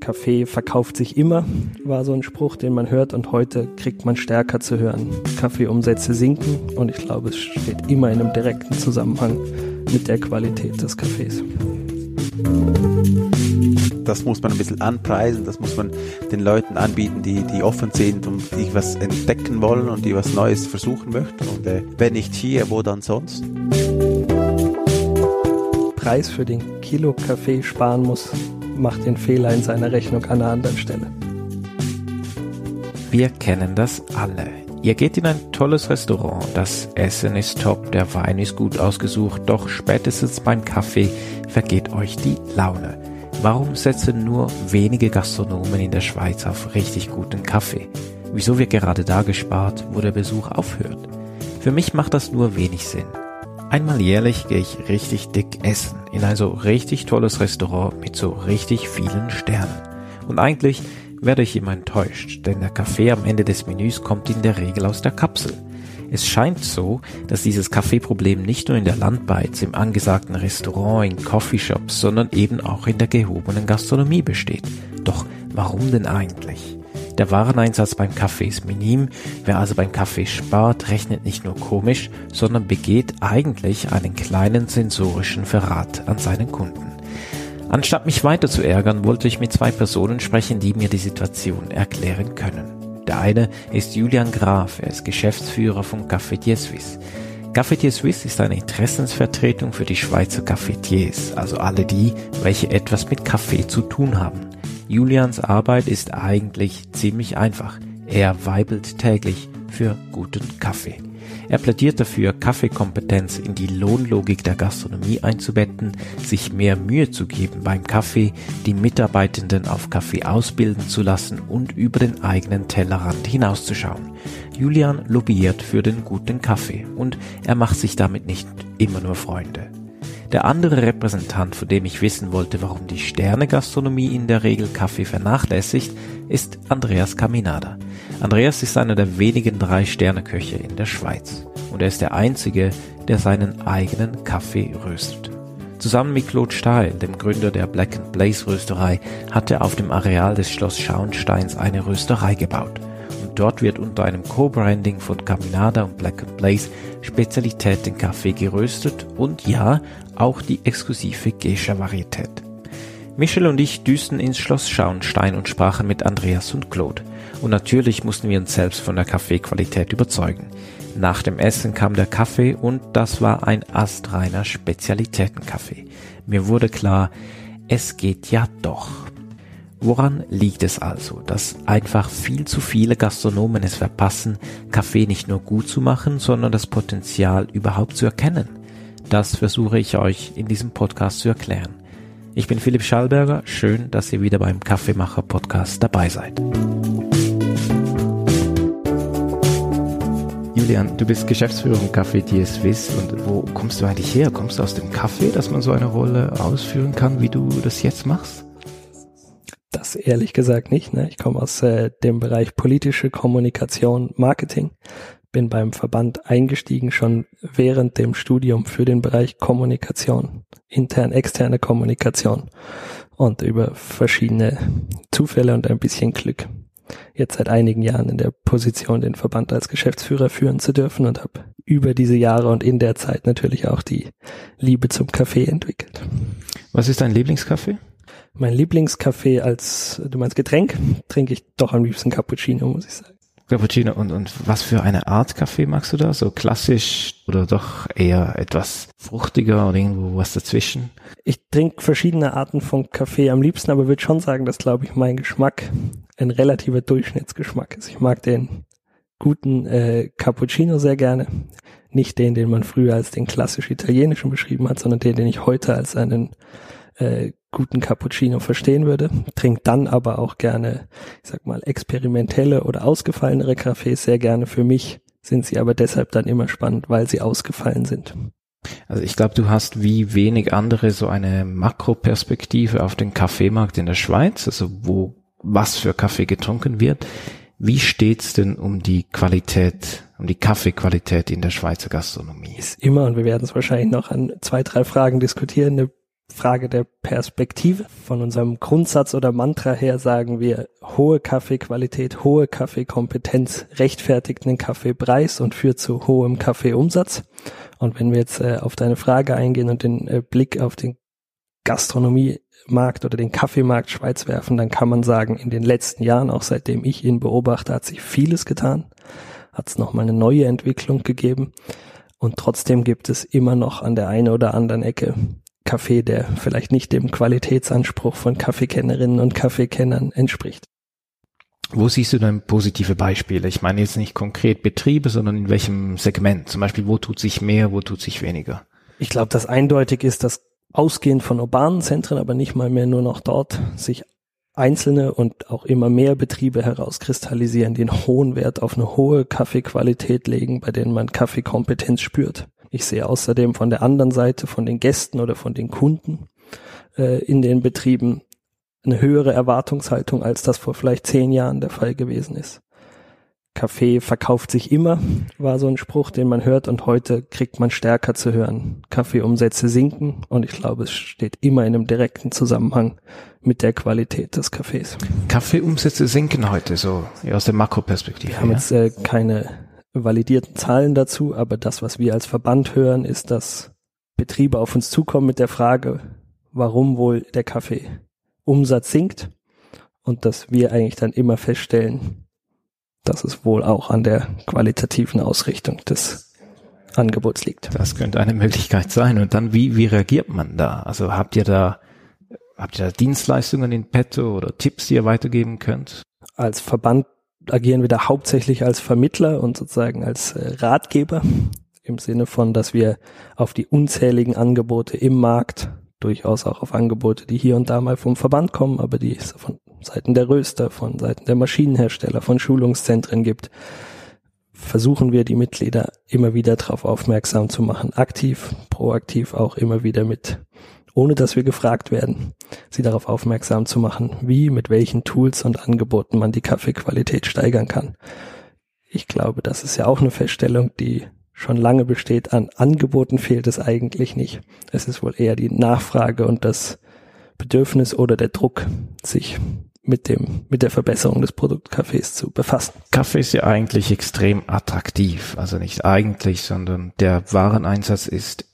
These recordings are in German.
Kaffee verkauft sich immer, war so ein Spruch, den man hört und heute kriegt man stärker zu hören. Kaffeeumsätze sinken und ich glaube, es steht immer in einem direkten Zusammenhang mit der Qualität des Kaffees. Das muss man ein bisschen anpreisen, das muss man den Leuten anbieten, die, die offen sind und die was entdecken wollen und die was Neues versuchen möchten. Und äh, wenn nicht hier, wo dann sonst? Preis für den Kilo Kaffee sparen muss, macht den Fehler in seiner Rechnung an einer anderen Stelle. Wir kennen das alle. Ihr geht in ein tolles Restaurant, das Essen ist top, der Wein ist gut ausgesucht, doch spätestens beim Kaffee vergeht euch die Laune. Warum setzen nur wenige Gastronomen in der Schweiz auf richtig guten Kaffee? Wieso wird gerade da gespart, wo der Besuch aufhört? Für mich macht das nur wenig Sinn. Einmal jährlich gehe ich richtig dick essen in ein so richtig tolles Restaurant mit so richtig vielen Sternen. Und eigentlich werde ich immer enttäuscht, denn der Kaffee am Ende des Menüs kommt in der Regel aus der Kapsel. Es scheint so, dass dieses Kaffeeproblem nicht nur in der Landbeiz, im angesagten Restaurant, in Coffeeshops, sondern eben auch in der gehobenen Gastronomie besteht. Doch warum denn eigentlich? Der Wareneinsatz beim Kaffee ist minim. Wer also beim Kaffee spart, rechnet nicht nur komisch, sondern begeht eigentlich einen kleinen sensorischen Verrat an seinen Kunden. Anstatt mich weiter zu ärgern, wollte ich mit zwei Personen sprechen, die mir die Situation erklären können. Der eine ist Julian Graf, er ist Geschäftsführer von Cafetier Suisse. Cafetier Suisse ist eine Interessensvertretung für die Schweizer Cafetiers, also alle die, welche etwas mit Kaffee zu tun haben. Julians Arbeit ist eigentlich ziemlich einfach. Er weibelt täglich für guten Kaffee. Er plädiert dafür, Kaffeekompetenz in die Lohnlogik der Gastronomie einzubetten, sich mehr Mühe zu geben beim Kaffee, die Mitarbeitenden auf Kaffee ausbilden zu lassen und über den eigenen Tellerrand hinauszuschauen. Julian lobbyiert für den guten Kaffee und er macht sich damit nicht immer nur Freunde. Der andere Repräsentant, von dem ich wissen wollte, warum die Sterne-Gastronomie in der Regel Kaffee vernachlässigt, ist Andreas Caminada. Andreas ist einer der wenigen drei Sterneköche in der Schweiz und er ist der einzige, der seinen eigenen Kaffee röstet. Zusammen mit Claude Stahl, dem Gründer der Black and Blaze Rösterei, hat er auf dem Areal des Schloss Schauensteins eine Rösterei gebaut. Und dort wird unter einem Co-Branding von Caminada und Black and Blaze Kaffee geröstet und ja, auch die exklusive Geisha-Varietät. Michel und ich düsten ins Schloss Schauenstein und sprachen mit Andreas und Claude. Und natürlich mussten wir uns selbst von der Kaffeequalität überzeugen. Nach dem Essen kam der Kaffee und das war ein astreiner Spezialitätenkaffee. Mir wurde klar, es geht ja doch. Woran liegt es also, dass einfach viel zu viele Gastronomen es verpassen, Kaffee nicht nur gut zu machen, sondern das Potenzial überhaupt zu erkennen? Das versuche ich euch in diesem Podcast zu erklären. Ich bin Philipp Schallberger, schön, dass ihr wieder beim Kaffeemacher Podcast dabei seid. Julian, du bist Geschäftsführer von Café Dies Suisse und wo kommst du eigentlich her? Kommst du aus dem Kaffee, dass man so eine Rolle ausführen kann, wie du das jetzt machst? Das ehrlich gesagt nicht. Ne? Ich komme aus äh, dem Bereich politische Kommunikation, Marketing bin beim Verband eingestiegen, schon während dem Studium für den Bereich Kommunikation, intern, externe Kommunikation und über verschiedene Zufälle und ein bisschen Glück jetzt seit einigen Jahren in der Position, den Verband als Geschäftsführer führen zu dürfen und habe über diese Jahre und in der Zeit natürlich auch die Liebe zum Kaffee entwickelt. Was ist dein Lieblingskaffee? Mein Lieblingskaffee als, du meinst Getränk, trinke ich doch am liebsten Cappuccino, muss ich sagen. Cappuccino und, und was für eine Art Kaffee magst du da? So klassisch oder doch eher etwas fruchtiger oder irgendwo was dazwischen? Ich trinke verschiedene Arten von Kaffee am liebsten, aber würde schon sagen, dass glaube ich mein Geschmack ein relativer Durchschnittsgeschmack ist. Ich mag den guten äh, Cappuccino sehr gerne. Nicht den, den man früher als den klassisch italienischen beschrieben hat, sondern den, den ich heute als einen äh, guten Cappuccino verstehen würde. Trinkt dann aber auch gerne, ich sag mal, experimentelle oder ausgefallenere Kaffees sehr gerne. Für mich sind sie aber deshalb dann immer spannend, weil sie ausgefallen sind. Also ich glaube, du hast wie wenig andere so eine Makroperspektive auf den Kaffeemarkt in der Schweiz, also wo was für Kaffee getrunken wird. Wie steht's denn um die Qualität, um die Kaffeequalität in der Schweizer Gastronomie? Ist immer, und wir werden es wahrscheinlich noch an zwei, drei Fragen diskutieren, eine Frage der Perspektive. Von unserem Grundsatz oder Mantra her sagen wir, hohe Kaffeequalität, hohe Kaffeekompetenz rechtfertigt einen Kaffeepreis und führt zu hohem Kaffeeumsatz. Und wenn wir jetzt äh, auf deine Frage eingehen und den äh, Blick auf den Gastronomiemarkt oder den Kaffeemarkt Schweiz werfen, dann kann man sagen, in den letzten Jahren, auch seitdem ich ihn beobachte, hat sich vieles getan. Hat es nochmal eine neue Entwicklung gegeben. Und trotzdem gibt es immer noch an der einen oder anderen Ecke Kaffee, der vielleicht nicht dem Qualitätsanspruch von Kaffeekennerinnen und Kaffeekennern entspricht. Wo siehst du denn positive Beispiele? Ich meine jetzt nicht konkret Betriebe, sondern in welchem Segment? Zum Beispiel, wo tut sich mehr, wo tut sich weniger? Ich glaube, das eindeutig ist, dass ausgehend von urbanen Zentren, aber nicht mal mehr nur noch dort, sich einzelne und auch immer mehr Betriebe herauskristallisieren, die einen hohen Wert auf eine hohe Kaffeequalität legen, bei denen man Kaffeekompetenz spürt. Ich sehe außerdem von der anderen Seite, von den Gästen oder von den Kunden äh, in den Betrieben eine höhere Erwartungshaltung, als das vor vielleicht zehn Jahren der Fall gewesen ist. Kaffee verkauft sich immer, war so ein Spruch, den man hört und heute kriegt man stärker zu hören. Kaffeeumsätze sinken und ich glaube, es steht immer in einem direkten Zusammenhang mit der Qualität des Kaffees. Kaffeeumsätze sinken heute so aus der Makroperspektive. Wir haben ja? jetzt äh, keine validierten Zahlen dazu, aber das, was wir als Verband hören, ist, dass Betriebe auf uns zukommen mit der Frage, warum wohl der Kaffeeumsatz sinkt und dass wir eigentlich dann immer feststellen, dass es wohl auch an der qualitativen Ausrichtung des Angebots liegt. Das könnte eine Möglichkeit sein. Und dann, wie, wie reagiert man da? Also habt ihr da, habt ihr da Dienstleistungen in petto oder Tipps, die ihr weitergeben könnt? Als Verband agieren wir da hauptsächlich als Vermittler und sozusagen als äh, Ratgeber im Sinne von, dass wir auf die unzähligen Angebote im Markt, durchaus auch auf Angebote, die hier und da mal vom Verband kommen, aber die es von Seiten der Röster, von Seiten der Maschinenhersteller, von Schulungszentren gibt, versuchen wir die Mitglieder immer wieder darauf aufmerksam zu machen, aktiv, proaktiv auch immer wieder mit ohne dass wir gefragt werden, sie darauf aufmerksam zu machen, wie, mit welchen Tools und Angeboten man die Kaffeequalität steigern kann. Ich glaube, das ist ja auch eine Feststellung, die schon lange besteht. An Angeboten fehlt es eigentlich nicht. Es ist wohl eher die Nachfrage und das Bedürfnis oder der Druck, sich mit dem, mit der Verbesserung des Produktkaffees zu befassen. Kaffee ist ja eigentlich extrem attraktiv. Also nicht eigentlich, sondern der Wareneinsatz ist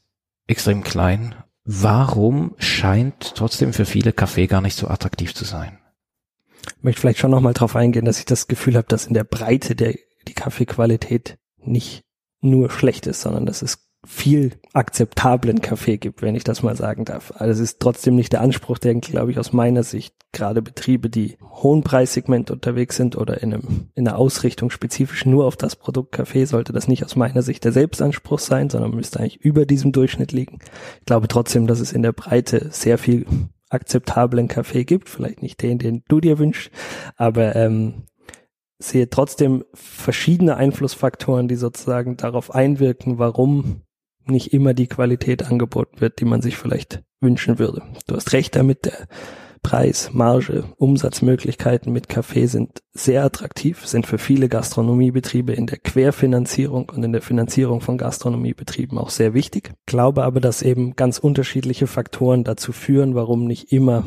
extrem klein Warum scheint trotzdem für viele Kaffee gar nicht so attraktiv zu sein? Ich möchte vielleicht schon nochmal drauf eingehen, dass ich das Gefühl habe, dass in der Breite der, die Kaffeequalität nicht nur schlecht ist, sondern dass es viel akzeptablen Kaffee gibt, wenn ich das mal sagen darf. Also es ist trotzdem nicht der Anspruch, der, glaube ich, aus meiner Sicht gerade Betriebe, die hohen Preissegment unterwegs sind oder in, einem, in einer Ausrichtung spezifisch nur auf das Produkt Kaffee, sollte das nicht aus meiner Sicht der Selbstanspruch sein, sondern müsste eigentlich über diesem Durchschnitt liegen. Ich glaube trotzdem, dass es in der Breite sehr viel akzeptablen Kaffee gibt, vielleicht nicht den, den du dir wünschst, aber ähm, sehe trotzdem verschiedene Einflussfaktoren, die sozusagen darauf einwirken, warum nicht immer die Qualität angeboten wird, die man sich vielleicht wünschen würde. Du hast recht damit, der Preis, Marge, Umsatzmöglichkeiten mit Kaffee sind sehr attraktiv, sind für viele Gastronomiebetriebe in der Querfinanzierung und in der Finanzierung von Gastronomiebetrieben auch sehr wichtig. Glaube aber, dass eben ganz unterschiedliche Faktoren dazu führen, warum nicht immer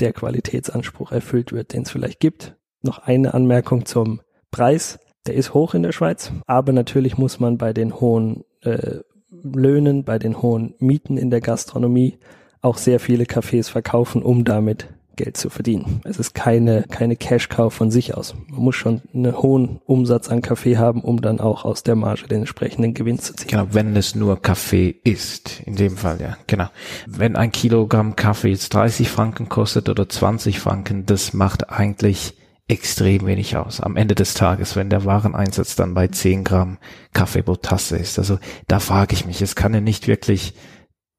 der Qualitätsanspruch erfüllt wird, den es vielleicht gibt. Noch eine Anmerkung zum Preis. Der ist hoch in der Schweiz, aber natürlich muss man bei den hohen äh, Löhnen, bei den hohen Mieten in der Gastronomie auch sehr viele Cafés verkaufen, um damit Geld zu verdienen. Es ist keine, keine Cash-Cow von sich aus. Man muss schon einen hohen Umsatz an Kaffee haben, um dann auch aus der Marge den entsprechenden Gewinn zu ziehen. Genau, wenn es nur Kaffee ist, in dem Fall, ja, genau. Wenn ein Kilogramm Kaffee jetzt 30 Franken kostet oder 20 Franken, das macht eigentlich extrem wenig aus. Am Ende des Tages, wenn der Wareneinsatz dann bei 10 Gramm Kaffee pro Tasse ist. Also da frage ich mich, es kann ja nicht wirklich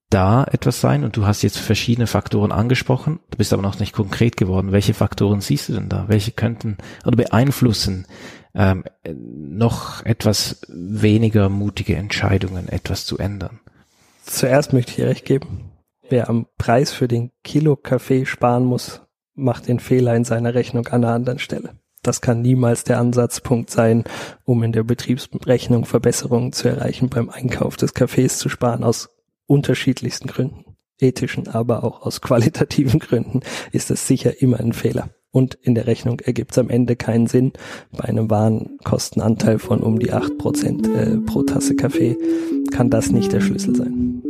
da etwas sein und du hast jetzt verschiedene Faktoren angesprochen, du bist aber noch nicht konkret geworden. Welche Faktoren siehst du denn da? Welche könnten oder beeinflussen ähm, noch etwas weniger mutige Entscheidungen, etwas zu ändern? Zuerst möchte ich recht geben. Wer am Preis für den Kilo Kaffee sparen muss, macht den Fehler in seiner Rechnung an einer anderen Stelle. Das kann niemals der Ansatzpunkt sein, um in der Betriebsrechnung Verbesserungen zu erreichen beim Einkauf des Kaffees zu sparen, aus unterschiedlichsten Gründen. ethischen, aber auch aus qualitativen Gründen ist es sicher immer ein Fehler. Und in der Rechnung ergibt es am Ende keinen Sinn. Bei einem Warenkostenanteil von um die acht Prozent äh, pro Tasse Kaffee kann das nicht der Schlüssel sein.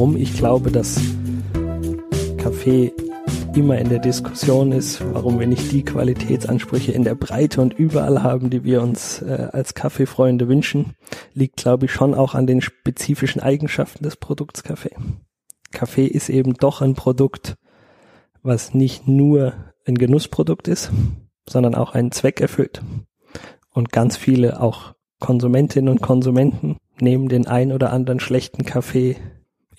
Warum ich glaube, dass Kaffee immer in der Diskussion ist, warum wir nicht die Qualitätsansprüche in der Breite und überall haben, die wir uns äh, als Kaffeefreunde wünschen, liegt, glaube ich, schon auch an den spezifischen Eigenschaften des Produkts Kaffee. Kaffee ist eben doch ein Produkt, was nicht nur ein Genussprodukt ist, sondern auch einen Zweck erfüllt. Und ganz viele auch Konsumentinnen und Konsumenten nehmen den ein oder anderen schlechten Kaffee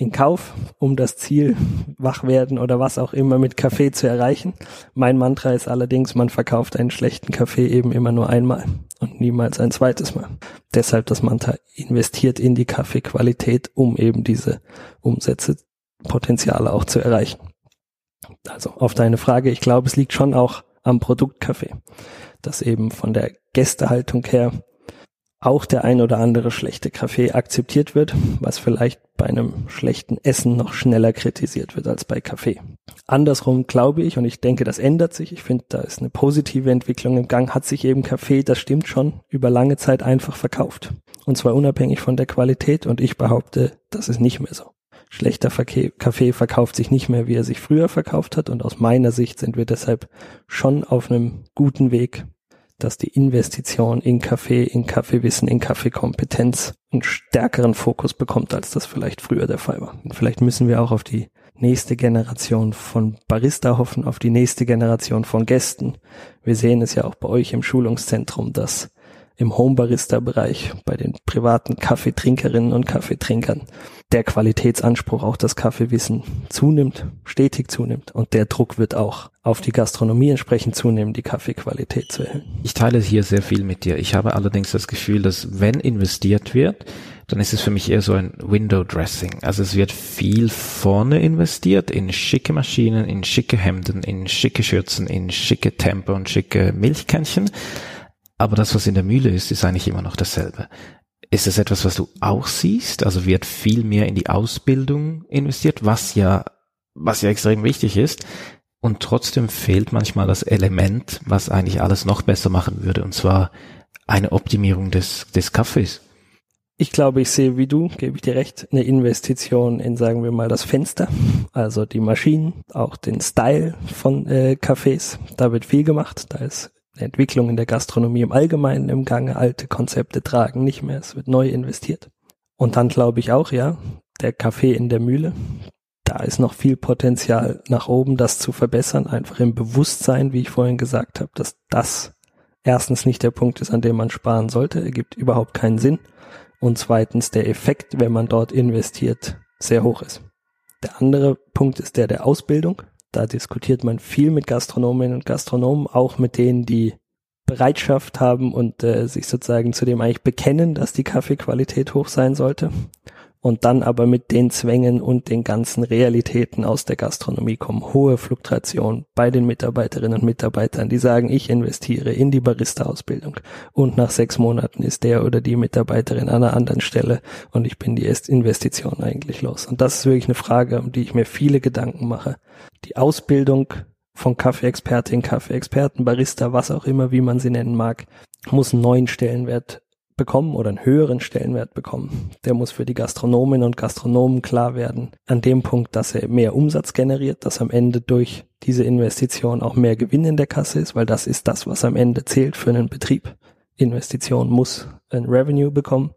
in Kauf, um das Ziel wach werden oder was auch immer mit Kaffee zu erreichen. Mein Mantra ist allerdings, man verkauft einen schlechten Kaffee eben immer nur einmal und niemals ein zweites Mal. Deshalb das Mantra investiert in die Kaffeequalität, um eben diese Umsätze, Potenziale auch zu erreichen. Also auf deine Frage, ich glaube, es liegt schon auch am Produkt Kaffee, dass eben von der Gästehaltung her auch der ein oder andere schlechte Kaffee akzeptiert wird, was vielleicht bei einem schlechten Essen noch schneller kritisiert wird als bei Kaffee. Andersrum glaube ich, und ich denke, das ändert sich, ich finde, da ist eine positive Entwicklung im Gang, hat sich eben Kaffee, das stimmt schon, über lange Zeit einfach verkauft. Und zwar unabhängig von der Qualität, und ich behaupte, das ist nicht mehr so. Schlechter Kaffee verkauft sich nicht mehr, wie er sich früher verkauft hat, und aus meiner Sicht sind wir deshalb schon auf einem guten Weg, dass die Investition in Kaffee, in Kaffeewissen, in Kaffeekompetenz einen stärkeren Fokus bekommt, als das vielleicht früher der Fall war. Und vielleicht müssen wir auch auf die nächste Generation von Barista hoffen, auf die nächste Generation von Gästen. Wir sehen es ja auch bei euch im Schulungszentrum, dass im Home-Barista-Bereich bei den privaten Kaffeetrinkerinnen und Kaffeetrinkern der Qualitätsanspruch, auch das Kaffeewissen zunimmt, stetig zunimmt und der Druck wird auch auf die Gastronomie entsprechend zunehmen, die Kaffeequalität zu erhöhen. Ich teile hier sehr viel mit dir. Ich habe allerdings das Gefühl, dass wenn investiert wird, dann ist es für mich eher so ein Window Dressing. Also es wird viel vorne investiert in schicke Maschinen, in schicke Hemden, in schicke Schürzen, in schicke Tempo und schicke Milchkännchen. Aber das, was in der Mühle ist, ist eigentlich immer noch dasselbe. Ist es etwas, was du auch siehst? Also wird viel mehr in die Ausbildung investiert, was ja, was ja extrem wichtig ist. Und trotzdem fehlt manchmal das Element, was eigentlich alles noch besser machen würde, und zwar eine Optimierung des, des Kaffees. Ich glaube, ich sehe wie du, gebe ich dir recht, eine Investition in, sagen wir mal, das Fenster, also die Maschinen, auch den Style von äh, Cafés. Da wird viel gemacht. Da ist Entwicklung in der Gastronomie im Allgemeinen im Gange. Alte Konzepte tragen nicht mehr. Es wird neu investiert. Und dann glaube ich auch, ja, der Kaffee in der Mühle. Da ist noch viel Potenzial nach oben, das zu verbessern. Einfach im Bewusstsein, wie ich vorhin gesagt habe, dass das erstens nicht der Punkt ist, an dem man sparen sollte. Ergibt überhaupt keinen Sinn. Und zweitens der Effekt, wenn man dort investiert, sehr hoch ist. Der andere Punkt ist der der Ausbildung. Da diskutiert man viel mit Gastronominnen und Gastronomen, auch mit denen, die Bereitschaft haben und äh, sich sozusagen zu dem eigentlich bekennen, dass die Kaffeequalität hoch sein sollte und dann aber mit den Zwängen und den ganzen Realitäten aus der Gastronomie kommen. Hohe Fluktuation bei den Mitarbeiterinnen und Mitarbeitern, die sagen, ich investiere in die Barista-Ausbildung und nach sechs Monaten ist der oder die Mitarbeiterin an einer anderen Stelle und ich bin die Investition eigentlich los. Und das ist wirklich eine Frage, um die ich mir viele Gedanken mache. Die Ausbildung von Kaffeeexpertin, Kaffeeexperten, Barista, was auch immer, wie man sie nennen mag, muss einen neuen Stellenwert bekommen oder einen höheren Stellenwert bekommen. Der muss für die Gastronominnen und Gastronomen klar werden, an dem Punkt, dass er mehr Umsatz generiert, dass am Ende durch diese Investition auch mehr Gewinn in der Kasse ist, weil das ist das, was am Ende zählt für einen Betrieb. Investition muss ein Revenue bekommen.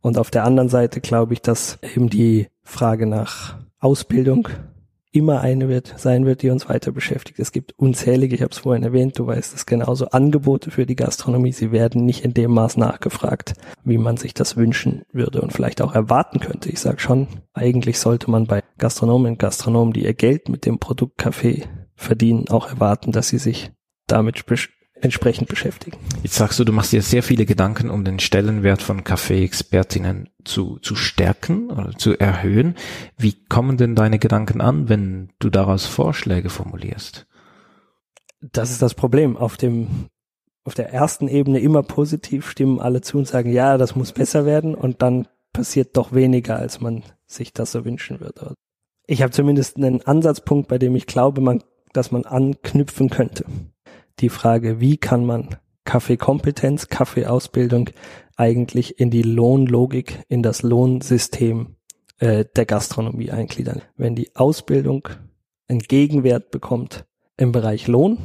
Und auf der anderen Seite glaube ich, dass eben die Frage nach Ausbildung immer eine wird, sein wird, die uns weiter beschäftigt. Es gibt unzählige, ich habe es vorhin erwähnt, du weißt es genauso, Angebote für die Gastronomie. Sie werden nicht in dem Maß nachgefragt, wie man sich das wünschen würde und vielleicht auch erwarten könnte. Ich sage schon, eigentlich sollte man bei Gastronomen und Gastronomen, die ihr Geld mit dem Produkt Kaffee verdienen, auch erwarten, dass sie sich damit entsprechend beschäftigen. Jetzt sagst du, du machst dir sehr viele Gedanken, um den Stellenwert von Kaffee-Expertinnen zu, zu stärken oder zu erhöhen. Wie kommen denn deine Gedanken an, wenn du daraus Vorschläge formulierst? Das ist das Problem. Auf dem auf der ersten Ebene immer positiv stimmen alle zu und sagen, ja, das muss besser werden und dann passiert doch weniger, als man sich das so wünschen würde. Ich habe zumindest einen Ansatzpunkt, bei dem ich glaube, man, dass man anknüpfen könnte. Die Frage, wie kann man Kaffeekompetenz, Kaffeeausbildung eigentlich in die Lohnlogik, in das Lohnsystem äh, der Gastronomie eingliedern. Wenn die Ausbildung einen Gegenwert bekommt im Bereich Lohn,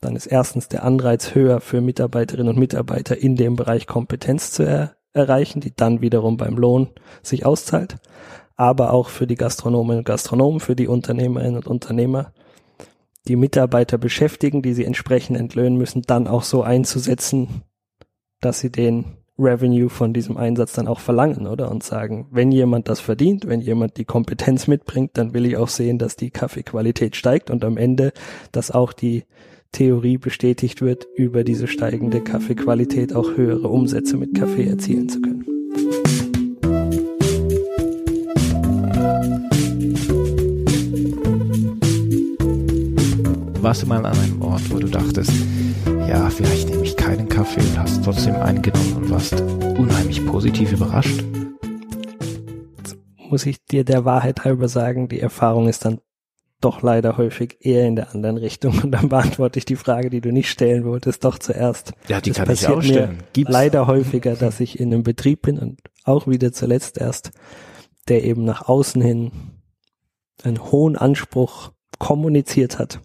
dann ist erstens der Anreiz höher für Mitarbeiterinnen und Mitarbeiter in dem Bereich Kompetenz zu er erreichen, die dann wiederum beim Lohn sich auszahlt, aber auch für die Gastronomen und Gastronomen, für die Unternehmerinnen und Unternehmer, die Mitarbeiter beschäftigen, die sie entsprechend entlöhnen müssen, dann auch so einzusetzen, dass sie den Revenue von diesem Einsatz dann auch verlangen, oder? Und sagen, wenn jemand das verdient, wenn jemand die Kompetenz mitbringt, dann will ich auch sehen, dass die Kaffeequalität steigt und am Ende, dass auch die Theorie bestätigt wird, über diese steigende Kaffeequalität auch höhere Umsätze mit Kaffee erzielen zu können. Warst du mal an einem Ort, wo du dachtest, ja, vielleicht nehme ich keinen Kaffee und hast trotzdem einen genommen und warst unheimlich positiv überrascht? Jetzt muss ich dir der Wahrheit halber sagen, die Erfahrung ist dann doch leider häufig eher in der anderen Richtung. Und dann beantworte ich die Frage, die du nicht stellen wolltest, doch zuerst. Ja, die das kann ich auch stellen. Gibt's leider häufiger, dass ich in einem Betrieb bin und auch wieder zuletzt erst, der eben nach außen hin einen hohen Anspruch kommuniziert hat,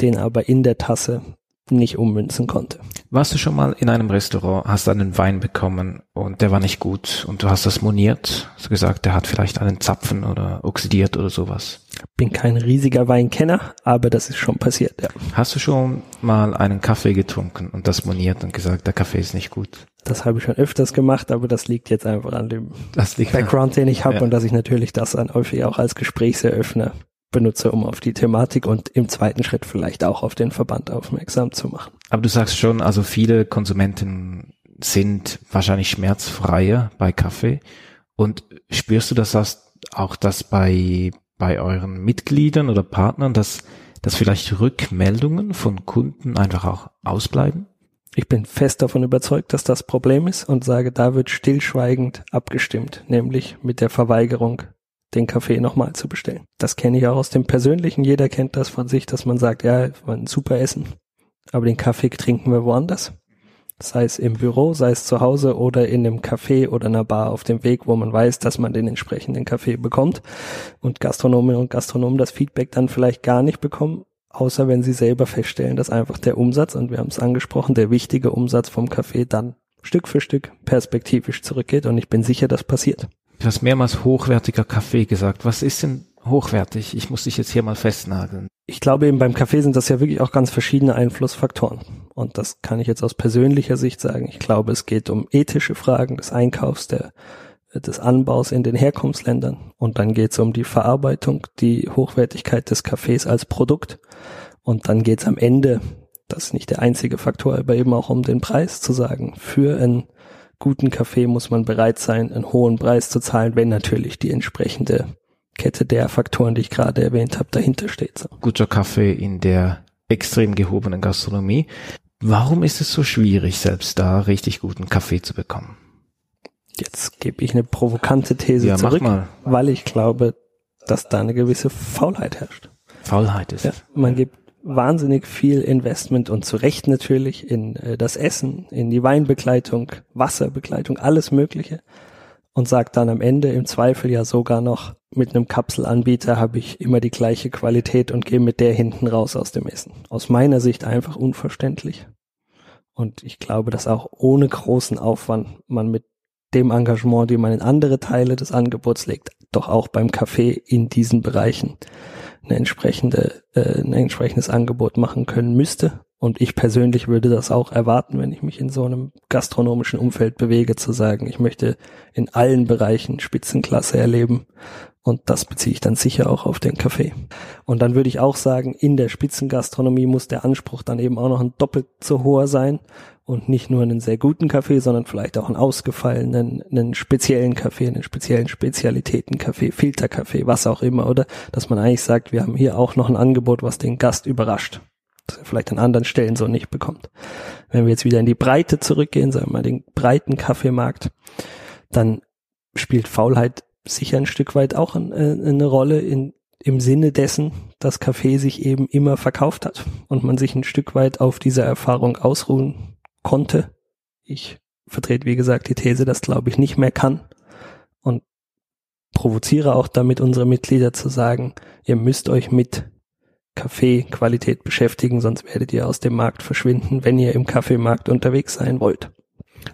den aber in der Tasse nicht ummünzen konnte. Warst du schon mal in einem Restaurant, hast einen Wein bekommen und der war nicht gut und du hast das moniert, hast gesagt, der hat vielleicht einen Zapfen oder oxidiert oder sowas? Bin kein riesiger Weinkenner, aber das ist schon passiert, ja. Hast du schon mal einen Kaffee getrunken und das moniert und gesagt, der Kaffee ist nicht gut? Das habe ich schon öfters gemacht, aber das liegt jetzt einfach an dem liegt Background, den ich habe Ja. und dass ich natürlich das dann häufig auch als Gesprächseröffner benutze, um auf die Thematik und im zweiten Schritt vielleicht auch auf den Verband aufmerksam zu machen. Aber du sagst schon, also viele Konsumenten sind wahrscheinlich schmerzfreier bei Kaffee. Und spürst du das auch, dass bei, bei euren Mitgliedern oder Partnern, dass, dass vielleicht Rückmeldungen von Kunden einfach auch ausbleiben? Ich bin fest davon überzeugt, dass das Problem ist und sage, da wird stillschweigend abgestimmt, nämlich mit der Verweigerung, den Kaffee nochmal zu bestellen. Das kenne ich auch aus dem Persönlichen. Jeder kennt das von sich, dass man sagt, ja, ein super Essen, aber den Kaffee trinken wir woanders. Sei es im Büro, sei es zu Hause oder in einem Café oder einer Bar auf dem Weg, wo man weiß, dass man den entsprechenden Kaffee bekommt und Gastronominnen und Gastronomen das Feedback dann vielleicht gar nicht bekommen, außer wenn sie selber feststellen, dass einfach der Umsatz, und wir haben es angesprochen, der wichtige Umsatz vom Kaffee dann Stück für Stück perspektivisch zurückgeht und ich bin sicher, das passiert. Du hast mehrmals hochwertiger Kaffee gesagt. Was ist denn hochwertig? Ich muss dich jetzt hier mal festnageln. Ich glaube eben beim Kaffee sind das ja wirklich auch ganz verschiedene Einflussfaktoren. Und das kann ich jetzt aus persönlicher Sicht sagen. Ich glaube, es geht um ethische Fragen des Einkaufs, der, des Anbaus in den Herkunftsländern. Und dann geht es um die Verarbeitung, die Hochwertigkeit des Kaffees als Produkt. Und dann geht es am Ende, das ist nicht der einzige Faktor, aber eben auch um den Preis zu sagen. Für einen guten Kaffee muss man bereit sein, einen hohen Preis zu zahlen, wenn natürlich die entsprechende Kette der Faktoren, die ich gerade erwähnt habe, dahinter steht. Guter Kaffee in der extrem gehobenen Gastronomie. Warum ist es so schwierig, selbst da richtig guten Kaffee zu bekommen? Jetzt gebe ich eine provokante These Ja, zurück, weil ich glaube, dass da eine gewisse Faulheit herrscht. Faulheit ist Ja, man gibt wahnsinnig viel Investment und zu Recht natürlich in äh, das Essen, in die Weinbegleitung, Wasserbegleitung, alles Mögliche und sagt dann am Ende im Zweifel ja sogar noch, mit einem Kapselanbieter habe ich immer die gleiche Qualität und gehe mit der hinten raus aus dem Essen. Aus meiner Sicht einfach unverständlich. Und ich glaube, dass auch ohne großen Aufwand man mit dem Engagement, die man in andere Teile des Angebots legt, doch auch beim Kaffee in diesen Bereichen eine entsprechende, äh, ein entsprechendes Angebot machen können müsste. Und ich persönlich würde das auch erwarten, wenn ich mich in so einem gastronomischen Umfeld bewege, zu sagen, ich möchte in allen Bereichen Spitzenklasse erleben. Und das beziehe ich dann sicher auch auf den Kaffee. Und dann würde ich auch sagen, in der Spitzengastronomie muss der Anspruch dann eben auch noch ein doppelt so hoher sein und nicht nur einen sehr guten Kaffee, sondern vielleicht auch einen ausgefallenen, einen speziellen Kaffee, einen speziellen Spezialitätenkaffee, Filterkaffee, was auch immer, oder? Dass man eigentlich sagt, wir haben hier auch noch ein Angebot, was den Gast überrascht. das er vielleicht an anderen Stellen so nicht bekommt. Wenn wir jetzt wieder in die Breite zurückgehen, sagen wir mal den breiten Kaffeemarkt, dann spielt Faulheit sicher ein Stück weit auch äh, eine Rolle in, im Sinne dessen, dass Kaffee sich eben immer verkauft hat und man sich ein Stück weit auf dieser Erfahrung ausruhen konnte. Ich vertrete, wie gesagt, die These, dass glaube ich nicht mehr kann und provoziere auch damit unsere Mitglieder zu sagen, ihr müsst euch mit Kaffeequalität beschäftigen, sonst werdet ihr aus dem Markt verschwinden, wenn ihr im Kaffeemarkt unterwegs sein wollt.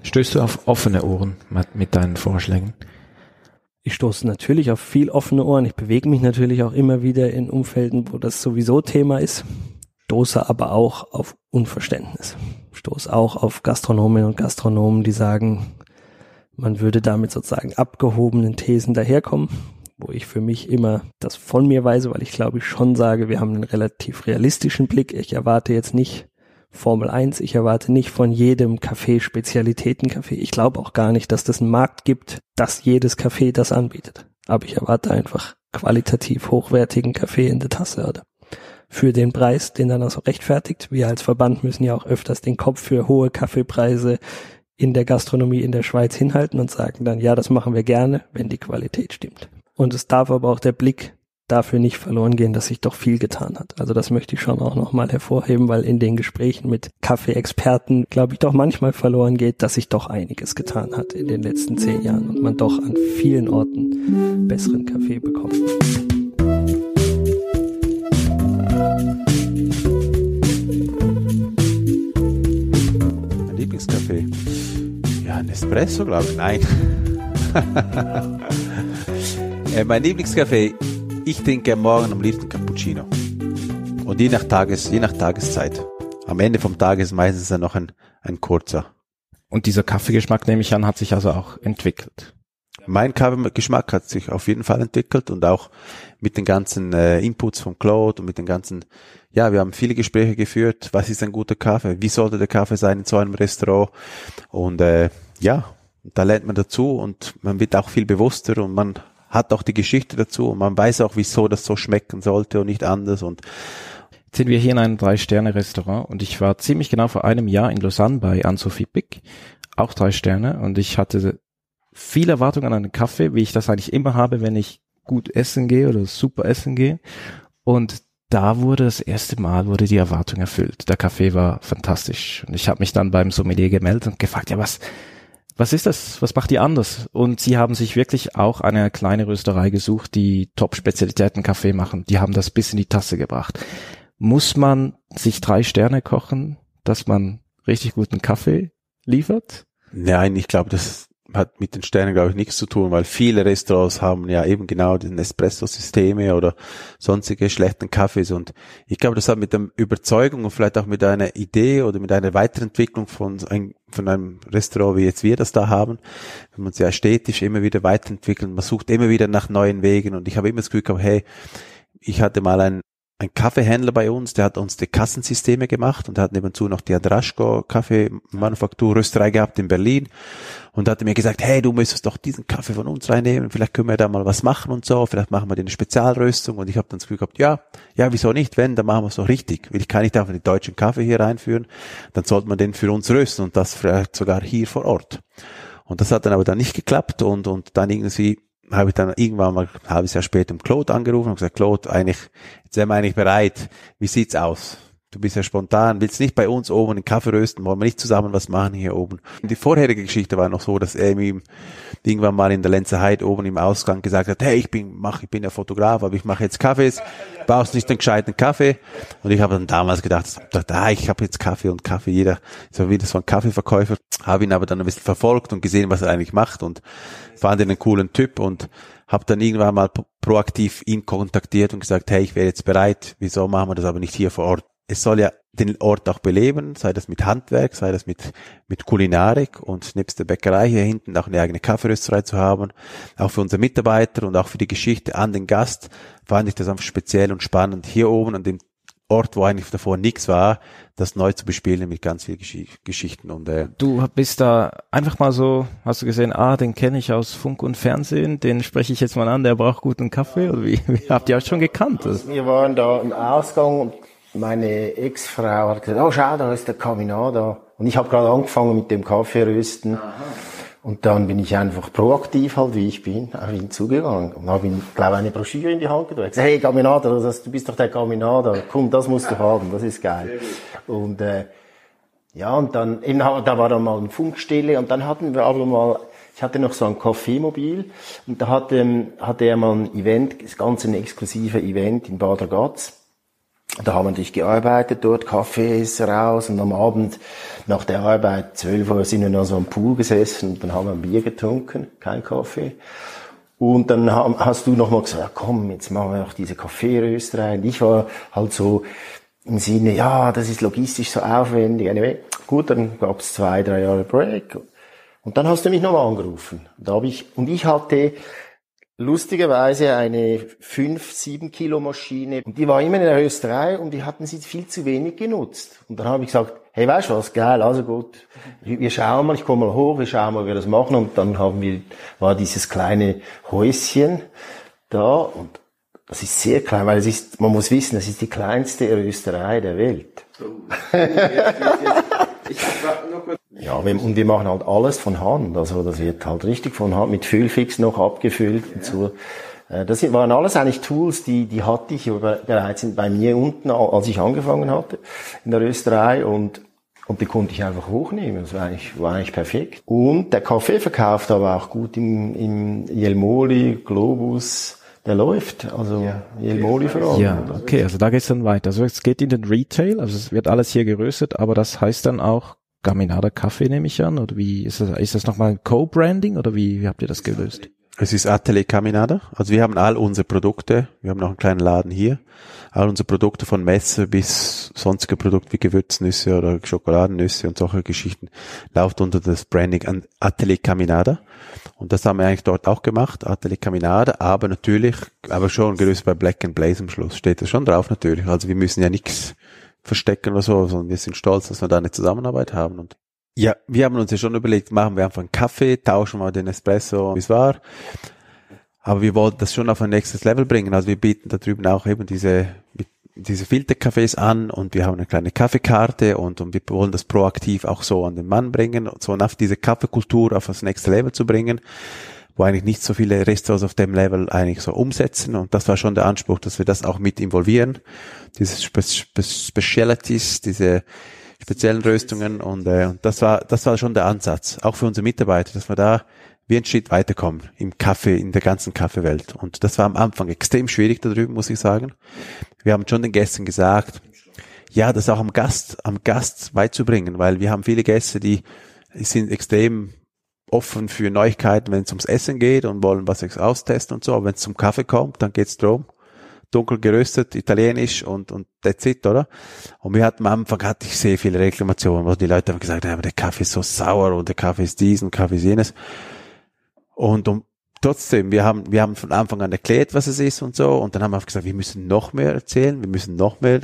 Stößt du auf offene Ohren mit deinen Vorschlägen? Ich stoße natürlich auf viel offene Ohren. Ich bewege mich natürlich auch immer wieder in Umfelden, wo das sowieso Thema ist. Stoße aber auch auf Unverständnis. Stoße auch auf Gastronominnen und Gastronomen, die sagen, man würde damit sozusagen abgehobenen Thesen daherkommen, wo ich für mich immer das von mir weise, weil ich glaube ich schon sage, wir haben einen relativ realistischen Blick. Ich erwarte jetzt nicht Formel 1. Ich erwarte nicht von jedem Café Spezialitätencafé. Ich glaube auch gar nicht, dass das einen Markt gibt, dass jedes Café das anbietet. Aber ich erwarte einfach qualitativ hochwertigen Kaffee in der Tasse oder für den Preis, den dann auch rechtfertigt. Wir als Verband müssen ja auch öfters den Kopf für hohe Kaffeepreise in der Gastronomie in der Schweiz hinhalten und sagen dann, ja, das machen wir gerne, wenn die Qualität stimmt. Und es darf aber auch der Blick dafür nicht verloren gehen, dass sich doch viel getan hat. Also das möchte ich schon auch nochmal hervorheben, weil in den Gesprächen mit Kaffee-Experten, glaube ich, doch manchmal verloren geht, dass sich doch einiges getan hat in den letzten zehn Jahren und man doch an vielen Orten besseren Kaffee bekommt. Lieblingskaffee? Ja, ein Espresso, glaube ich. Nein. äh, mein Lieblingskaffee ich trinke morgen am liebsten Cappuccino. Und je nach Tages, je nach Tageszeit. Am Ende vom Tag ist meistens dann noch ein, ein kurzer. Und dieser Kaffeegeschmack, nehme ich an, hat sich also auch entwickelt. Mein Kaffeegeschmack hat sich auf jeden Fall entwickelt und auch mit den ganzen äh, Inputs von Claude und mit den ganzen, ja, wir haben viele Gespräche geführt. Was ist ein guter Kaffee? Wie sollte der Kaffee sein in so einem Restaurant? Und äh, ja, da lernt man dazu und man wird auch viel bewusster und man hat auch die Geschichte dazu und man weiß auch, wieso das so schmecken sollte und nicht anders und Jetzt sind wir hier in einem Drei-Sterne-Restaurant und ich war ziemlich genau vor einem Jahr in Lausanne bei Anne-Sophie Pick, auch drei Sterne und ich hatte viel Erwartung an einen Kaffee, wie ich das eigentlich immer habe, wenn ich gut essen gehe oder super essen gehe und da wurde das erste Mal wurde die Erwartung erfüllt. Der Kaffee war fantastisch und ich habe mich dann beim Sommelier gemeldet und gefragt, ja was was ist das? Was macht ihr anders? Und sie haben sich wirklich auch eine kleine Rösterei gesucht, die Top-Spezialitäten Kaffee machen. Die haben das bis in die Tasse gebracht. Muss man sich drei Sterne kochen, dass man richtig guten Kaffee liefert? Nein, ich glaube, das hat mit den Sternen, glaube ich, nichts zu tun, weil viele Restaurants haben ja eben genau den Espresso-Systeme oder sonstige schlechten Kaffees. Und ich glaube, das hat mit der Überzeugung und vielleicht auch mit einer Idee oder mit einer Weiterentwicklung von, ein, von einem Restaurant, wie jetzt wir das da haben, wenn man sich ästhetisch immer wieder weiterentwickelt, man sucht immer wieder nach neuen Wegen. Und ich habe immer das Gefühl gehabt, hey, ich hatte mal ein ein Kaffeehändler bei uns, der hat uns die Kassensysteme gemacht und hat nebenzu noch die Adraschko Kaffeemanufaktur Rösterei gehabt in Berlin und hat mir gesagt, hey, du müsstest doch diesen Kaffee von uns reinnehmen, vielleicht können wir da mal was machen und so, vielleicht machen wir eine Spezialröstung und ich habe dann das Gefühl gehabt, ja, ja, wieso nicht, wenn, dann machen wir es doch richtig, weil ich kann nicht einfach den deutschen Kaffee hier reinführen, dann sollte man den für uns rösten und das vielleicht sogar hier vor Ort. Und das hat dann aber dann nicht geklappt und, und dann irgendwie habe ich dann irgendwann mal ein halbes Jahr später im Claude angerufen und gesagt, Claude, eigentlich, jetzt wären wir eigentlich bereit. Wie sieht's aus? Du bist ja spontan, willst nicht bei uns oben einen Kaffee rösten, wollen wir nicht zusammen was machen hier oben. Die vorherige Geschichte war noch so, dass er ihm irgendwann mal in der Lenzer Heide oben im Ausgang gesagt hat, hey, ich bin, mach, ich bin ja Fotograf, aber ich mache jetzt Kaffees, baust nicht einen gescheiten Kaffee. Und ich habe dann damals gedacht, da, ich habe jetzt Kaffee und Kaffee, jeder ist wieder so ein Kaffeeverkäufer. Habe ihn aber dann ein bisschen verfolgt und gesehen, was er eigentlich macht und fand ihn einen coolen Typ und habe dann irgendwann mal proaktiv ihn kontaktiert und gesagt, hey, ich wäre jetzt bereit, wieso machen wir das aber nicht hier vor Ort? Es soll ja den Ort auch beleben, sei das mit Handwerk, sei das mit, mit Kulinarik und nebst der Bäckerei hier hinten auch eine eigene Kaffeerösterei zu haben, auch für unsere Mitarbeiter und auch für die Geschichte an den Gast, fand ich das einfach speziell und spannend, hier oben an dem Ort, wo eigentlich davor nichts war, das neu zu bespielen mit ganz vielen Gesch Geschichten. Und äh, du bist da einfach mal so, hast du gesehen, ah, den kenne ich aus Funk und Fernsehen, den spreche ich jetzt mal an, der braucht guten Kaffee oder wie, wie habt ihr euch schon gekannt? Wir waren da im Ausgang meine Ex-Frau hat gesagt, oh schau, da ist der Caminada. Und ich habe gerade angefangen mit dem Kaffeerösten. Und dann bin ich einfach proaktiv halt, wie ich bin, auf ihn zugegangen. Und habe ihm, glaube eine Broschüre in die Hand gedrückt. Gesagt, hey Caminada, du bist doch der Caminada. Komm, das musst du haben, das ist geil. Und äh, ja, und dann, eben, da war dann mal eine Funkstelle und dann hatten wir aber mal, ich hatte noch so ein Kaffeemobil und da hatte, hatte er mal ein Event, das ganze ein exklusive Event in Bad Ragaz. Da haben wir natürlich gearbeitet dort, Kaffee ist raus und am Abend nach der Arbeit, 12 Uhr, sind wir noch so am Pool gesessen und dann haben wir ein Bier getrunken, kein Kaffee. Und dann hast du nochmal gesagt, ja, komm, jetzt machen wir noch diese Kaffeerösterei. Und ich war halt so im Sinne, ja, das ist logistisch so aufwendig. Anyway, gut, dann gab's zwei, drei Jahre Break. Und dann hast du mich nochmal angerufen. Da hab ich, und ich hatte lustigerweise eine 5, 7 Kilo Maschine. Und die war immer in der Österei und die hatten sie viel zu wenig genutzt. Und dann habe ich gesagt, hey, weißt du was, geil, also gut, wir schauen mal, ich komme mal hoch, wir schauen mal, wie wir das machen. Und dann haben wir, war dieses kleine Häuschen da und das ist sehr klein, weil es ist, man muss wissen, das ist die kleinste Rösterei der Welt. Oh. Ja, und wir machen halt alles von Hand. Also das wird halt richtig von Hand mit Füllfix noch abgefüllt ja. und so. Äh, das waren alles eigentlich Tools, die, die hatte ich bereits bei mir unten, als ich angefangen hatte in der Rösterei und und die konnte ich einfach hochnehmen. Das war eigentlich, war eigentlich perfekt. Und der Kaffee verkauft aber auch gut im, im Jelmoli, Globus, der läuft. Also ja. Jelmoli vor allem. Ja, okay, also da geht's dann weiter. Also es geht in den Retail, also es wird alles hier geröstet, aber das heißt dann auch Gaminada Kaffee nehme ich an, oder wie ist das, ist das nochmal ein Co-Branding oder wie, wie habt ihr das gelöst? Es ist Atelier Caminada. Also wir haben all unsere Produkte. Wir haben noch einen kleinen Laden hier. All unsere Produkte von Messer bis sonstige Produkte wie Gewürznüsse oder Schokoladennüsse und solche Geschichten läuft unter das Branding Atelier Caminada. Und das haben wir eigentlich dort auch gemacht. Atelier Caminada. Aber natürlich, aber schon gelöst bei Black and Blaze am Schluss steht das schon drauf natürlich. Also wir müssen ja nichts verstecken oder so, sondern wir sind stolz, dass wir da eine Zusammenarbeit haben. Und ja, wir haben uns ja schon überlegt, machen wir einfach einen Kaffee, tauschen mal den Espresso, wie es war. Aber wir wollten das schon auf ein nächstes Level bringen. Also wir bieten da drüben auch eben diese, diese Filtercafés an und wir haben eine kleine Kaffeekarte und, und wir wollen das proaktiv auch so an den Mann bringen, so auf diese Kaffeekultur auf das nächste Level zu bringen wo eigentlich nicht so viele Restaurants auf dem Level eigentlich so umsetzen. Und das war schon der Anspruch, dass wir das auch mit involvieren. Diese Spe Spe Specialities, diese speziellen Röstungen und, äh, und das war das war schon der Ansatz, auch für unsere Mitarbeiter, dass wir da wie ein Schritt weiterkommen im Kaffee, in der ganzen Kaffeewelt. Und das war am Anfang extrem schwierig da drüben, muss ich sagen. Wir haben schon den Gästen gesagt, ja, das auch am Gast, am Gast beizubringen, weil wir haben viele Gäste, die sind extrem offen für Neuigkeiten, wenn es ums Essen geht und wollen was austesten und so. Aber wenn es zum Kaffee kommt, dann geht's drum. Dunkel geröstet, italienisch und, und that's it, oder? Und wir hatten am Anfang hatte ich sehr viele Reklamationen, wo die Leute haben gesagt, ja, der Kaffee ist so sauer und der Kaffee ist dies und Kaffee ist jenes. Und um, trotzdem, wir haben, wir haben von Anfang an erklärt, was es ist und so. Und dann haben wir gesagt, wir müssen noch mehr erzählen, wir müssen noch mehr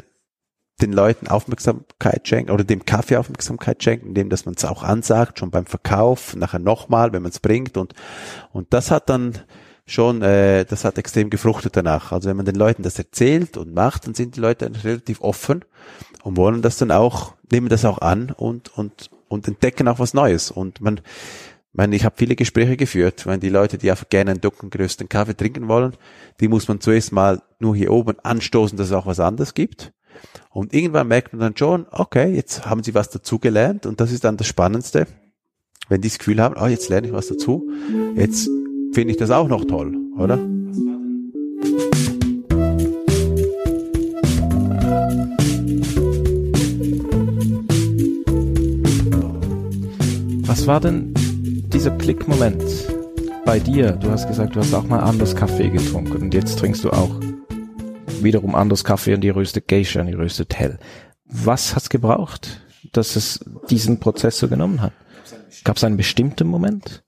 den Leuten Aufmerksamkeit schenken oder dem Kaffee Aufmerksamkeit schenken, indem dass man es auch ansagt, schon beim Verkauf, nachher nochmal, wenn man es bringt und und das hat dann schon, äh, das hat extrem gefruchtet danach. Also wenn man den Leuten das erzählt und macht, dann sind die Leute relativ offen und wollen das dann auch, nehmen das auch an und und und entdecken auch was Neues und man meine, ich habe viele Gespräche geführt, wenn die Leute, die einfach gerne einen dunkelgerösteten Kaffee trinken wollen, die muss man zuerst mal nur hier oben anstoßen, dass es auch was anderes gibt. Und irgendwann merkt man dann schon, okay, jetzt haben sie was dazugelernt und das ist dann das Spannendste, wenn die das Gefühl haben, oh, jetzt lerne ich was dazu, jetzt finde ich das auch noch toll, oder? Was war denn dieser Klickmoment bei dir? Du hast gesagt, du hast auch mal anders Kaffee getrunken und jetzt trinkst du auch wiederum anderes Kaffee und die röstet Geisha und die röstet hell. Was hat's gebraucht, dass es diesen Prozess so genommen hat? Gab es einen bestimmten Moment?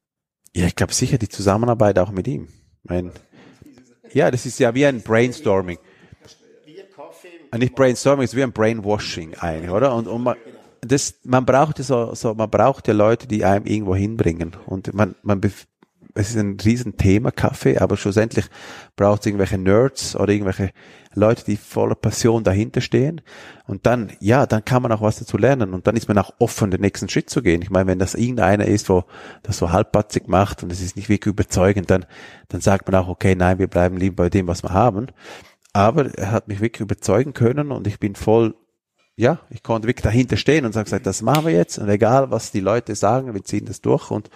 Ja, ich glaube sicher die Zusammenarbeit auch mit ihm. Mein, ja, das ist ja wie ein Brainstorming. Nicht Brainstorming, es ist wie ein Brainwashing eigentlich, oder? Und, und man, das, man braucht ja so, so, man braucht ja Leute, die einem irgendwo hinbringen. Und man, man es ist ein Riesenthema Kaffee, aber schlussendlich braucht es irgendwelche Nerds oder irgendwelche Leute, die voller Passion dahinter stehen. Und dann, ja, dann kann man auch was dazu lernen und dann ist man auch offen, den nächsten Schritt zu gehen. Ich meine, wenn das irgendeiner ist, wo das so halbpatzig macht und es ist nicht wirklich überzeugend, dann, dann sagt man auch, okay, nein, wir bleiben lieber bei dem, was wir haben. Aber er hat mich wirklich überzeugen können und ich bin voll ja, ich konnte wirklich dahinter stehen und sagen, das machen wir jetzt und egal, was die Leute sagen, wir ziehen das durch und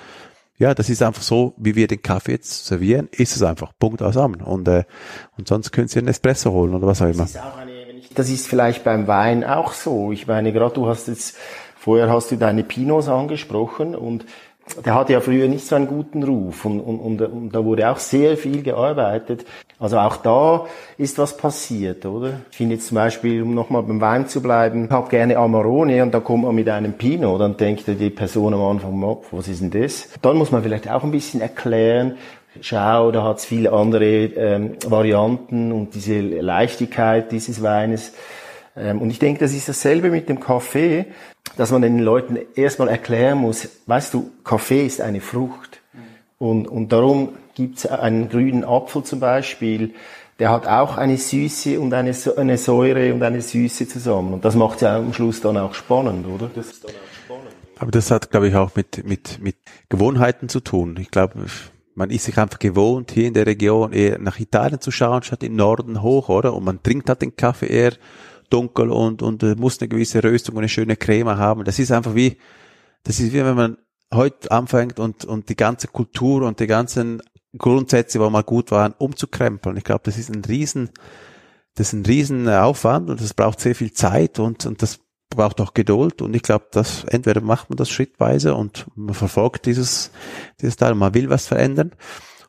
ja, das ist einfach so, wie wir den Kaffee jetzt servieren, ist es einfach, Punkt aus an. Und, äh, und sonst können Sie einen Espresso holen oder was auch immer. Das ist, vielleicht beim Wein auch so. Ich meine, gerade du hast jetzt, vorher hast du deine Pinots angesprochen und der hatte ja früher nicht so einen guten Ruf und, und, und, und, da wurde auch sehr viel gearbeitet. Also auch da ist was passiert, oder? Ich finde jetzt zum Beispiel, um nochmal beim Wein zu bleiben, ich habe gerne Amarone und da kommt man mit einem Pinot, dann denkt die Person am Anfang, was ist denn das? Dann muss man vielleicht auch ein bisschen erklären, schau, da hat es viele andere ähm, Varianten und diese Leichtigkeit dieses Weines. Ähm, und ich denke, das ist dasselbe mit dem Kaffee, dass man den Leuten erstmal erklären muss, weißt du, Kaffee ist eine Frucht. Und, und darum gibt es einen grünen Apfel zum Beispiel, der hat auch eine Süße und eine, eine Säure und eine Süße zusammen. Und das macht ja am Schluss dann auch spannend, oder? Das ist dann auch spannend. Aber das hat, glaube ich, auch mit, mit, mit Gewohnheiten zu tun. Ich glaube, man ist sich einfach gewohnt, hier in der Region eher nach Italien zu schauen, statt im Norden hoch, oder? Und man trinkt halt den Kaffee eher dunkel und, und äh, muss eine gewisse Röstung und eine schöne Creme haben. Das ist einfach wie, das ist wie wenn man heute anfängt und, und die ganze Kultur und die ganzen Grundsätze, wo mal gut waren, umzukrempeln. Ich glaube, das ist ein riesen, das ist ein riesen Aufwand und das braucht sehr viel Zeit und, und das braucht auch Geduld und ich glaube, dass entweder macht man das schrittweise und man verfolgt dieses, dieses Teil, man will was verändern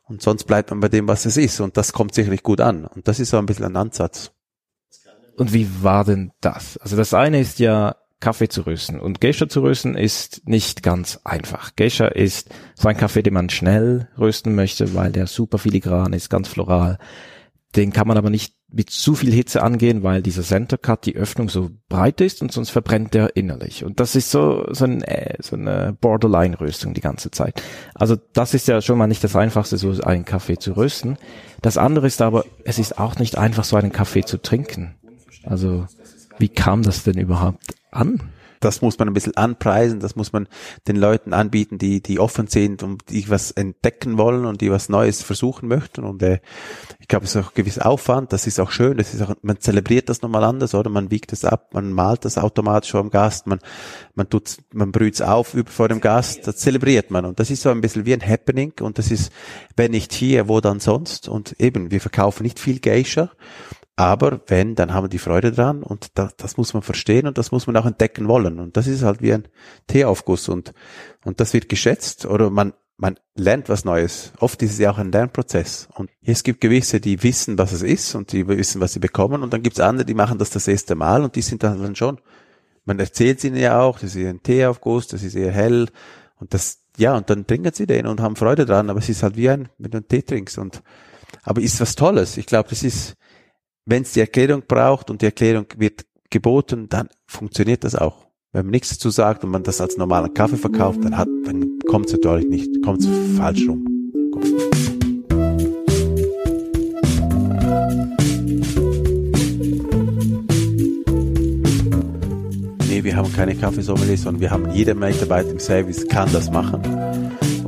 und sonst bleibt man bei dem, was es ist und das kommt sicherlich gut an und das ist so ein bisschen ein Ansatz. Und wie war denn das? Also das eine ist ja Kaffee zu rösten und Geisha zu rösten ist nicht ganz einfach. Geisha ist so ein Kaffee, den man schnell rösten möchte, weil der super filigran ist, ganz floral. Den kann man aber nicht mit zu viel Hitze angehen, weil dieser Center Cut, die Öffnung so breit ist und sonst verbrennt der innerlich. Und das ist so, so, ein, äh, so eine Borderline-Röstung die ganze Zeit. Also das ist ja schon mal nicht das Einfachste, so einen Kaffee zu rösten. Das andere ist aber, es ist auch nicht einfach, so einen Kaffee zu trinken. Also wie kam das denn überhaupt an? Das muss man ein bisschen anpreisen, das muss man den Leuten anbieten, die, die offen sind und die was entdecken wollen und die was Neues versuchen möchten. Und äh, ich glaube, es ist auch ein gewisser Aufwand, das ist auch schön, das ist auch, man zelebriert das nochmal anders, oder? Man wiegt es ab, man malt das automatisch vor dem Gast, man, man tut, man brüht es auf über vor dem Gast, das zelebriert man. Und das ist so ein bisschen wie ein Happening und das ist, wenn nicht hier, wo dann sonst? Und eben, wir verkaufen nicht viel Geisha aber wenn, dann haben wir die Freude dran und das, das muss man verstehen und das muss man auch entdecken wollen. Und das ist halt wie ein Teeaufguss und, und das wird geschätzt oder man, man lernt was Neues. Oft ist es ja auch ein Lernprozess. Und es gibt gewisse, die wissen, was es ist und die wissen, was sie bekommen. Und dann gibt es andere, die machen das das erste Mal und die sind dann schon, man erzählt ihnen ja auch, das ist ein Teeaufguss, das ist eher hell und das, ja, und dann trinken sie den und haben Freude dran. Aber es ist halt wie ein, wenn du einen Tee trinkst und, aber ist was Tolles. Ich glaube, das ist, wenn es die Erklärung braucht und die Erklärung wird geboten, dann funktioniert das auch. Wenn man nichts dazu sagt und man das als normalen Kaffee verkauft, dann dann kommt es natürlich nicht, kommt es falsch rum. Nee, wir haben keine Kaffeesommeliers, sondern wir haben jeder Mitarbeiter im Service kann das machen.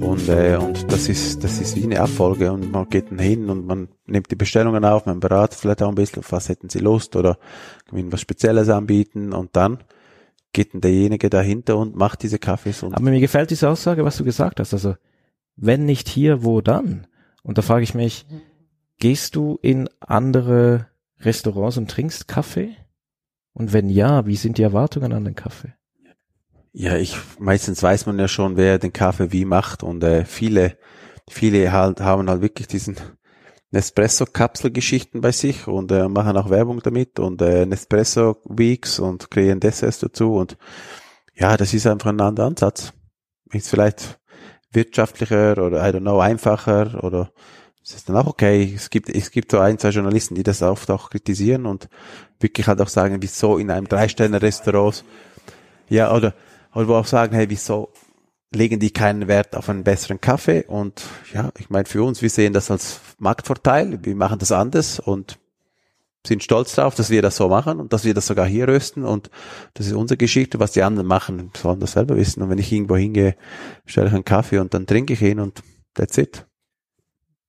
Und, äh, und das ist, das ist wie eine Abfolge und man geht dann hin und man nimmt die Bestellungen auf, man beratet vielleicht auch ein bisschen, was hätten sie Lust oder kann ihnen was Spezielles anbieten und dann geht dann derjenige dahinter und macht diese Kaffees. Und Aber mir gefällt diese Aussage, was du gesagt hast. Also, wenn nicht hier, wo dann? Und da frage ich mich, gehst du in andere Restaurants und trinkst Kaffee? Und wenn ja, wie sind die Erwartungen an den Kaffee? Ja, ich meistens weiß man ja schon, wer den Kaffee wie macht und äh, viele, viele halt haben halt wirklich diesen Nespresso-Kapsel-Geschichten bei sich und äh, machen auch Werbung damit und äh, Nespresso Weeks und kreieren Desserts dazu und ja, das ist einfach ein anderer Ansatz. Ist vielleicht wirtschaftlicher oder I don't know einfacher oder es ist dann auch okay. Es gibt es gibt so ein zwei Journalisten, die das oft auch kritisieren und wirklich halt auch sagen, wieso in einem drei Sterne Restaurant ja oder oder wo auch sagen, hey, wieso legen die keinen Wert auf einen besseren Kaffee? Und ja, ich meine für uns, wir sehen das als Marktvorteil, wir machen das anders und sind stolz darauf, dass wir das so machen und dass wir das sogar hier rösten. Und das ist unsere Geschichte, was die anderen machen, sollen das selber wissen. Und wenn ich irgendwo hingehe, stelle ich einen Kaffee und dann trinke ich ihn und that's it.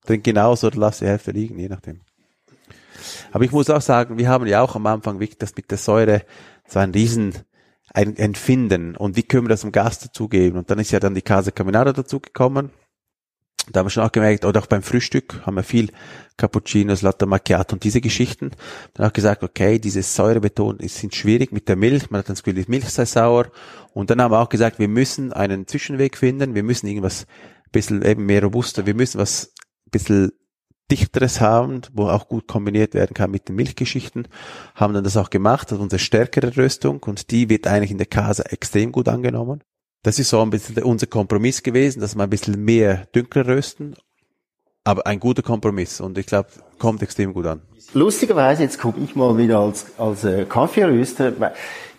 Trink genauso oder lass die Hälfte liegen, je nachdem. Aber ich muss auch sagen, wir haben ja auch am Anfang wirklich das mit der Säure so ein riesen ein Empfinden und wie können wir das dem Gast dazugeben und dann ist ja dann die Casa Caminada dazugekommen da haben wir schon auch gemerkt, oder auch beim Frühstück haben wir viel Cappuccinos, Latte Macchiato und diese Geschichten. Dann auch gesagt, okay, diese Säurebeton sind schwierig mit der Milch. Man hat dann das Gefühl, die Milch sei sauer. Und dann haben wir auch gesagt, wir müssen einen Zwischenweg finden. Wir müssen irgendwas ein bisschen eben mehr robuster. Wir müssen was ein bisschen dichteres haben, wo auch gut kombiniert werden kann mit den Milchgeschichten. Haben dann das auch gemacht, also unsere stärkere Röstung und die wird eigentlich in der Casa extrem gut angenommen. Das ist so ein bisschen unser Kompromiss gewesen, dass wir ein bisschen mehr dünkler rösten, aber ein guter Kompromiss und ich glaube, kommt extrem gut an. Lustigerweise, jetzt komme ich mal wieder als, als äh, Kaffeeröster.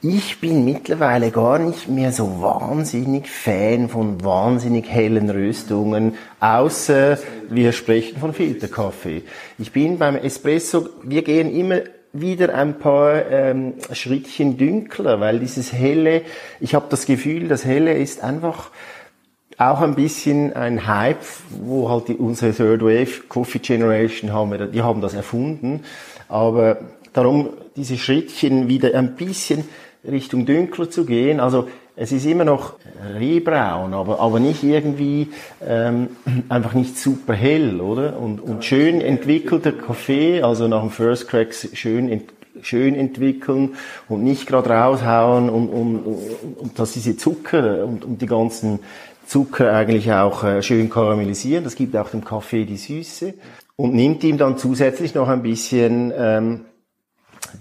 Ich bin mittlerweile gar nicht mehr so wahnsinnig Fan von wahnsinnig hellen Röstungen, außer wir sprechen von Filterkaffee. Ich bin beim Espresso, wir gehen immer wieder ein paar ähm, Schrittchen dünkler, weil dieses helle, ich habe das Gefühl, das helle ist einfach auch ein bisschen ein Hype, wo halt die, unsere Third Wave Coffee Generation haben wir, die haben das erfunden, aber darum diese Schrittchen wieder ein bisschen Richtung dünkler zu gehen, also es ist immer noch rehbraun, aber, aber nicht irgendwie, ähm, einfach nicht super hell, oder? Und, und schön entwickelter Kaffee, also nach dem First Cracks schön, ent, schön entwickeln und nicht gerade raushauen und, und, und, und dass diese Zucker und, und die ganzen Zucker eigentlich auch äh, schön karamellisieren. Das gibt auch dem Kaffee die Süße und nimmt ihm dann zusätzlich noch ein bisschen ähm,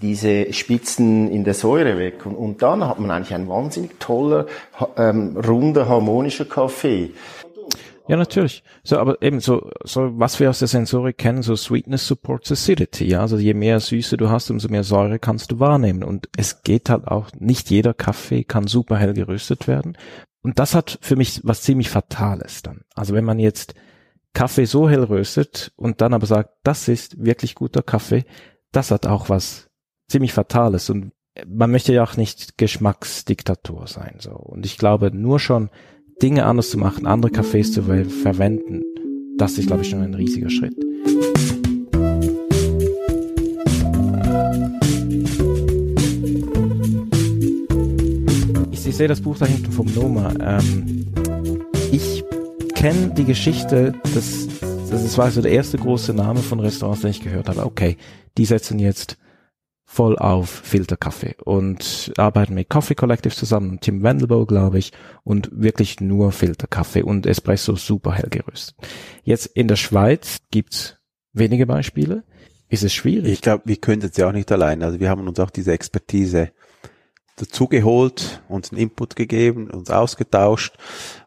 diese Spitzen in der Säure weg. Und, und dann hat man eigentlich einen wahnsinnig toller, ähm, runder, harmonischer Kaffee. Ja, natürlich. So, aber eben so, so, was wir aus der Sensorik kennen, so Sweetness supports acidity. Ja, also je mehr Süße du hast, umso mehr Säure kannst du wahrnehmen. Und es geht halt auch, nicht jeder Kaffee kann super hell geröstet werden. Und das hat für mich was ziemlich Fatales dann. Also wenn man jetzt Kaffee so hell röstet und dann aber sagt, das ist wirklich guter Kaffee, das hat auch was ziemlich Fatales und man möchte ja auch nicht Geschmacksdiktator sein, so. Und ich glaube, nur schon Dinge anders zu machen, andere Cafés zu verwenden, das ist, glaube ich, schon ein riesiger Schritt. Ich, sehe das Buch da hinten vom Noma. Ähm, ich kenne die Geschichte, das, das war so der erste große Name von Restaurants, den ich gehört habe. Okay, die setzen jetzt voll auf Filterkaffee und arbeiten mit Coffee Collective zusammen, Tim Wendelbo, glaube ich, und wirklich nur Filterkaffee und Espresso super hell geröstet. Jetzt in der Schweiz gibt's wenige Beispiele. Ist es schwierig? Ich glaube, wir können es ja auch nicht allein. Also wir haben uns auch diese Expertise dazugeholt, uns einen Input gegeben, uns ausgetauscht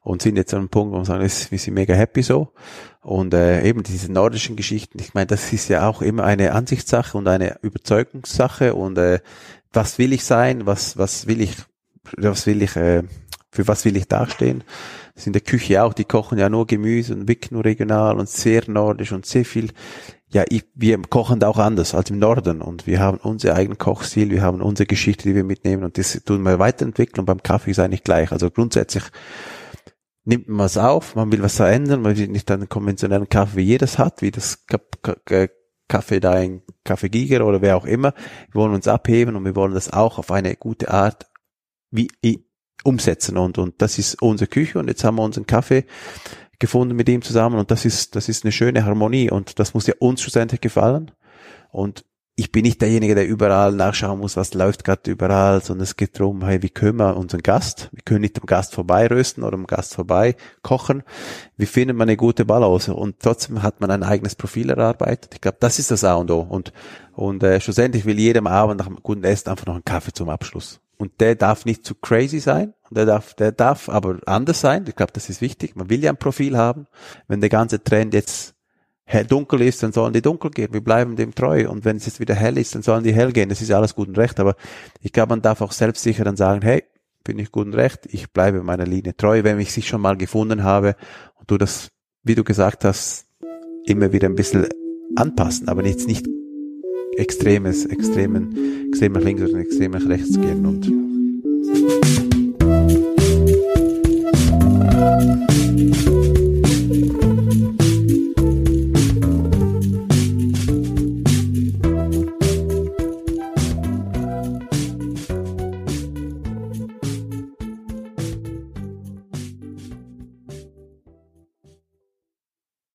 und sind jetzt an einem Punkt, wo wir sagen, wir sind mega happy so. Und äh, eben diese nordischen Geschichten, ich meine, das ist ja auch immer eine Ansichtssache und eine Überzeugungssache und äh, was will ich sein, was, was will ich, was will ich, äh, für was will ich dastehen? Das ist in der Küche auch, die kochen ja nur Gemüse und wirklich nur regional und sehr nordisch und sehr viel ja, ich, wir kochen da auch anders als im Norden und wir haben unseren eigenen Kochstil, wir haben unsere Geschichte, die wir mitnehmen und das tun wir weiterentwickeln und beim Kaffee ist eigentlich gleich. Also grundsätzlich nimmt man was auf, man will was verändern, man will nicht einen konventionellen Kaffee wie jedes hat, wie das Kaffee da in Kaffee Giger oder wer auch immer. Wir wollen uns abheben und wir wollen das auch auf eine gute Art wie umsetzen und, und das ist unsere Küche und jetzt haben wir unseren Kaffee gefunden mit ihm zusammen und das ist, das ist eine schöne Harmonie und das muss ja uns schlussendlich gefallen. Und ich bin nicht derjenige, der überall nachschauen muss, was läuft gerade überall, sondern es geht darum, hey, wie können wir unseren Gast, wir können nicht am Gast vorbei rösten oder am Gast vorbei kochen, wie findet man eine gute Balance und trotzdem hat man ein eigenes Profil erarbeitet. Ich glaube, das ist das A und O und, und äh, schlussendlich will jedem Abend nach einem guten Essen einfach noch einen Kaffee zum Abschluss. Und der darf nicht zu crazy sein, der darf, der darf aber anders sein. Ich glaube, das ist wichtig. Man will ja ein Profil haben. Wenn der ganze Trend jetzt dunkel ist, dann sollen die dunkel gehen. Wir bleiben dem treu. Und wenn es jetzt wieder hell ist, dann sollen die hell gehen. Das ist alles gut und recht. Aber ich glaube, man darf auch selbstsicher dann sagen, hey, bin ich gut und recht. Ich bleibe meiner Linie treu, wenn ich sie schon mal gefunden habe und du das, wie du gesagt hast, immer wieder ein bisschen anpassen, aber jetzt nicht extremes, extremen, extremen links oder extremen rechts gehen und